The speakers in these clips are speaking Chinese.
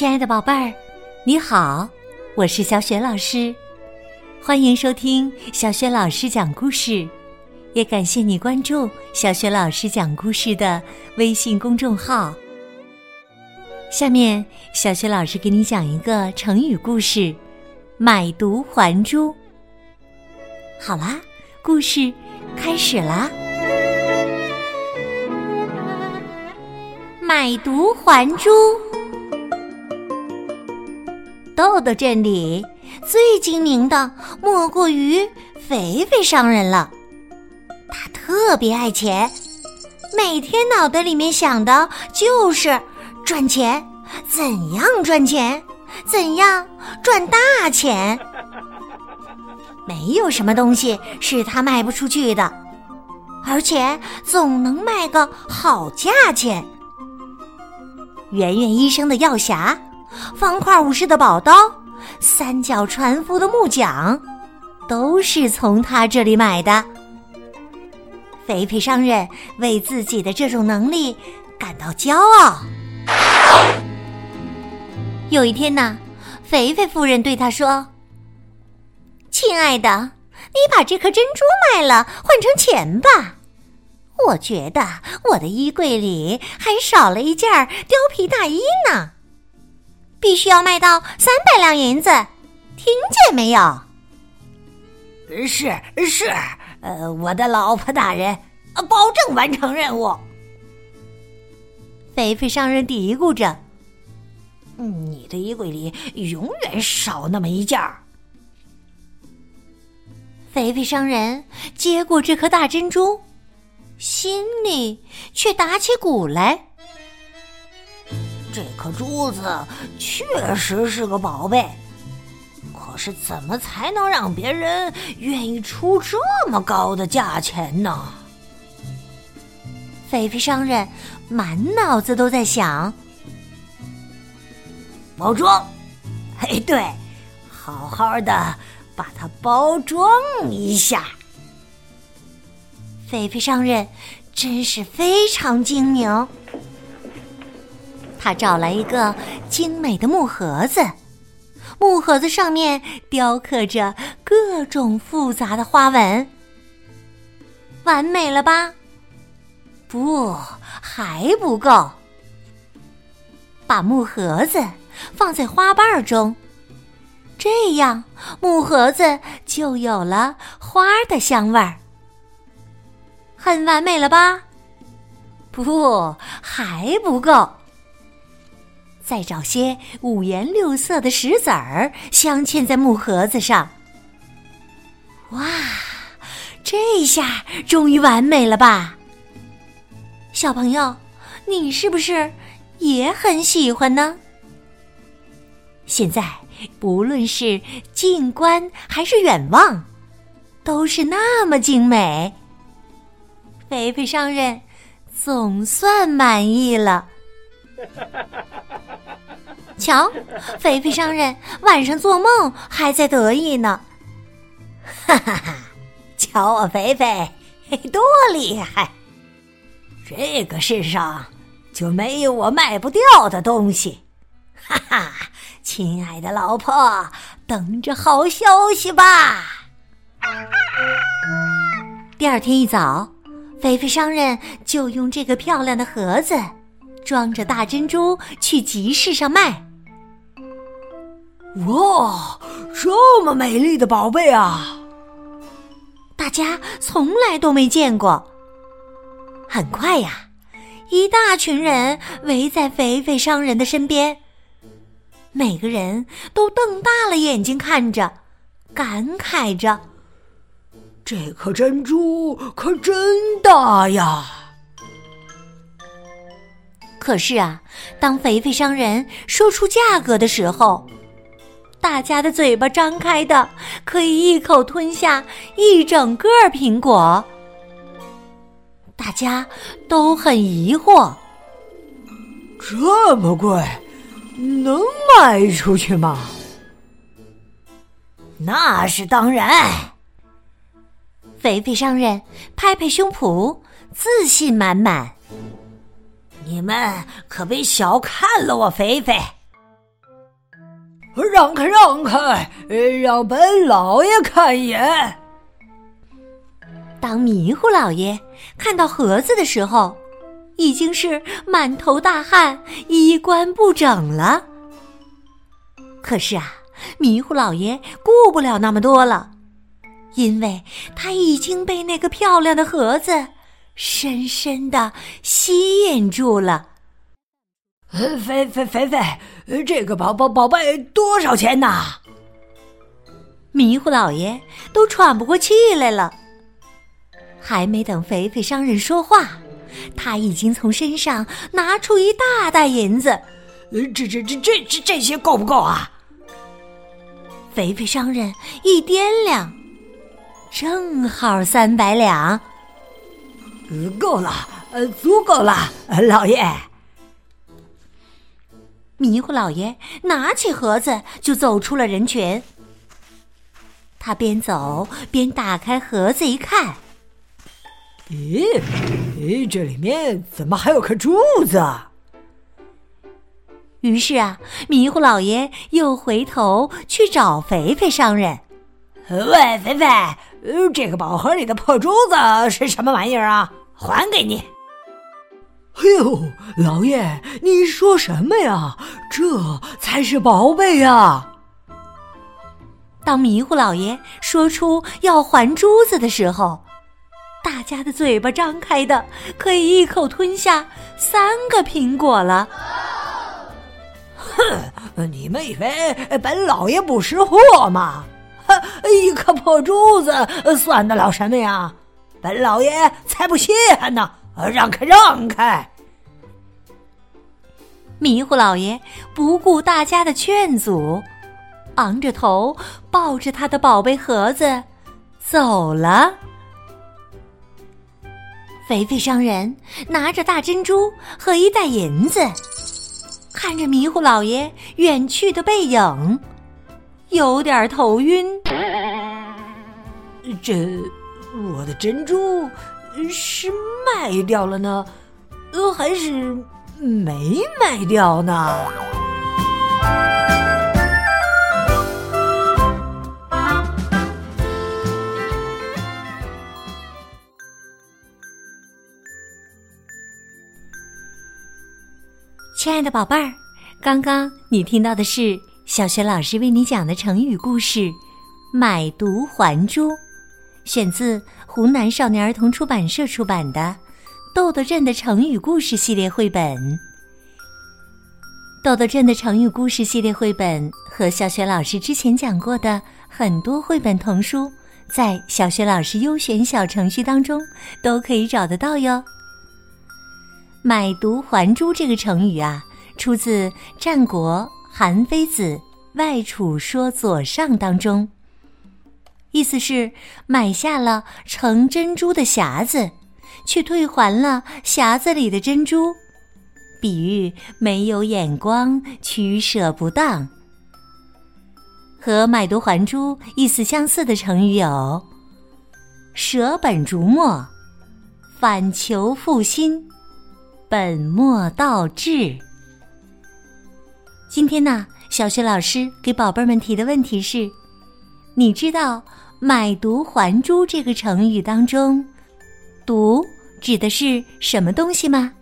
亲爱的宝贝儿，你好，我是小雪老师，欢迎收听小雪老师讲故事，也感谢你关注小雪老师讲故事的微信公众号。下面，小雪老师给你讲一个成语故事“买椟还珠”。好啦，故事开始啦！买椟还珠。豆豆镇里最精明的莫过于肥肥商人了。他特别爱钱，每天脑袋里面想的就是赚钱，怎样赚钱，怎样赚大钱。没有什么东西是他卖不出去的，而且总能卖个好价钱。圆圆医生的药匣。方块武士的宝刀，三角船夫的木桨，都是从他这里买的。肥肥商人为自己的这种能力感到骄傲。有一天呢，肥肥夫人对他说：“亲爱的，你把这颗珍珠卖了，换成钱吧。我觉得我的衣柜里还少了一件貂皮大衣呢。”必须要卖到三百两银子，听见没有？是是，呃，我的老婆大人，保证完成任务。肥肥商人嘀咕着：“你的衣柜里永远少那么一件儿。”肥肥商人接过这颗大珍珠，心里却打起鼓来。这颗珠子确实是个宝贝，可是怎么才能让别人愿意出这么高的价钱呢？肥肥商人满脑子都在想包装。哎，对，好好的把它包装一下。肥肥商人真是非常精明。他找来一个精美的木盒子，木盒子上面雕刻着各种复杂的花纹，完美了吧？不，还不够。把木盒子放在花瓣中，这样木盒子就有了花的香味儿，很完美了吧？不，还不够。再找些五颜六色的石子儿镶嵌在木盒子上。哇，这下终于完美了吧？小朋友，你是不是也很喜欢呢？现在不论是近观还是远望，都是那么精美。肥肥商人总算满意了。瞧，肥肥商人晚上做梦还在得意呢。哈哈哈！瞧我肥肥，多厉害！这个世上就没有我卖不掉的东西。哈哈，亲爱的老婆，等着好消息吧。第二天一早，肥肥商人就用这个漂亮的盒子装着大珍珠去集市上卖。哇，这么美丽的宝贝啊！大家从来都没见过。很快呀，一大群人围在肥肥商人的身边，每个人都瞪大了眼睛看着，感慨着：“这颗珍珠可真大呀！”可是啊，当肥肥商人说出价格的时候，大家的嘴巴张开的，可以一口吞下一整个苹果。大家都很疑惑：这么贵，能卖出去吗？那是当然。肥肥商人拍拍胸脯，自信满满：“你们可别小看了我，肥肥。”让开，让开，让本老爷看一眼。当迷糊老爷看到盒子的时候，已经是满头大汗、衣冠不整了。可是啊，迷糊老爷顾不了那么多了，因为他已经被那个漂亮的盒子深深的吸引住了。肥肥肥肥，这个宝宝宝贝多少钱呐？迷糊老爷都喘不过气来了。还没等肥肥商人说话，他已经从身上拿出一大袋银子。这这这这这这些够不够啊？肥肥商人一掂量，正好三百两。够了，呃，足够了，老爷。迷糊老爷拿起盒子就走出了人群。他边走边打开盒子一看，咦，咦，这里面怎么还有颗珠子？于是啊，迷糊老爷又回头去找肥肥商人。喂，肥肥，这个宝盒里的破珠子是什么玩意儿啊？还给你。哎呦，老爷，你说什么呀？这才是宝贝呀！当迷糊老爷说出要还珠子的时候，大家的嘴巴张开的可以一口吞下三个苹果了。哼，你们以为本老爷不识货吗？一颗破珠子算得了什么呀？本老爷才不稀罕呢！让开，让开！迷糊老爷不顾大家的劝阻，昂着头，抱着他的宝贝盒子走了。肥肥商人拿着大珍珠和一袋银子，看着迷糊老爷远去的背影，有点头晕。这，我的珍珠是卖掉了呢，呃，还是？没卖掉呢。亲爱的宝贝儿，刚刚你听到的是小学老师为你讲的成语故事《买椟还珠》，选自湖南少年儿童出版社出版的。豆豆镇的成语故事系列绘本，豆豆镇的成语故事系列绘本和小雪老师之前讲过的很多绘本童书，在小学老师优选小程序当中都可以找得到哟。买椟还珠这个成语啊，出自战国韩非子《外储说左上》当中，意思是买下了盛珍珠的匣子。却退还了匣子里的珍珠，比喻没有眼光、取舍不当。和买椟还珠意思相似的成语有“舍本逐末”“反求复心”“本末倒置”。今天呢，小雪老师给宝贝们提的问题是：你知道“买椟还珠”这个成语当中？毒指的是什么东西吗？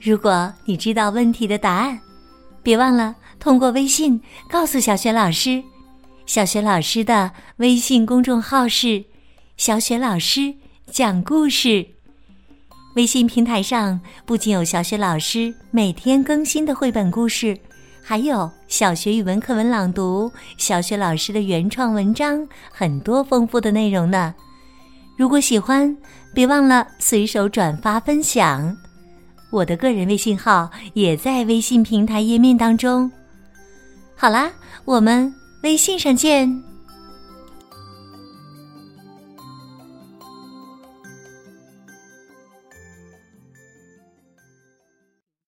如果你知道问题的答案，别忘了通过微信告诉小雪老师。小雪老师的微信公众号是“小雪老师讲故事”。微信平台上不仅有小雪老师每天更新的绘本故事，还有小学语文课文朗读、小雪老师的原创文章，很多丰富的内容呢。如果喜欢，别忘了随手转发分享。我的个人微信号也在微信平台页面当中。好啦，我们微信上见。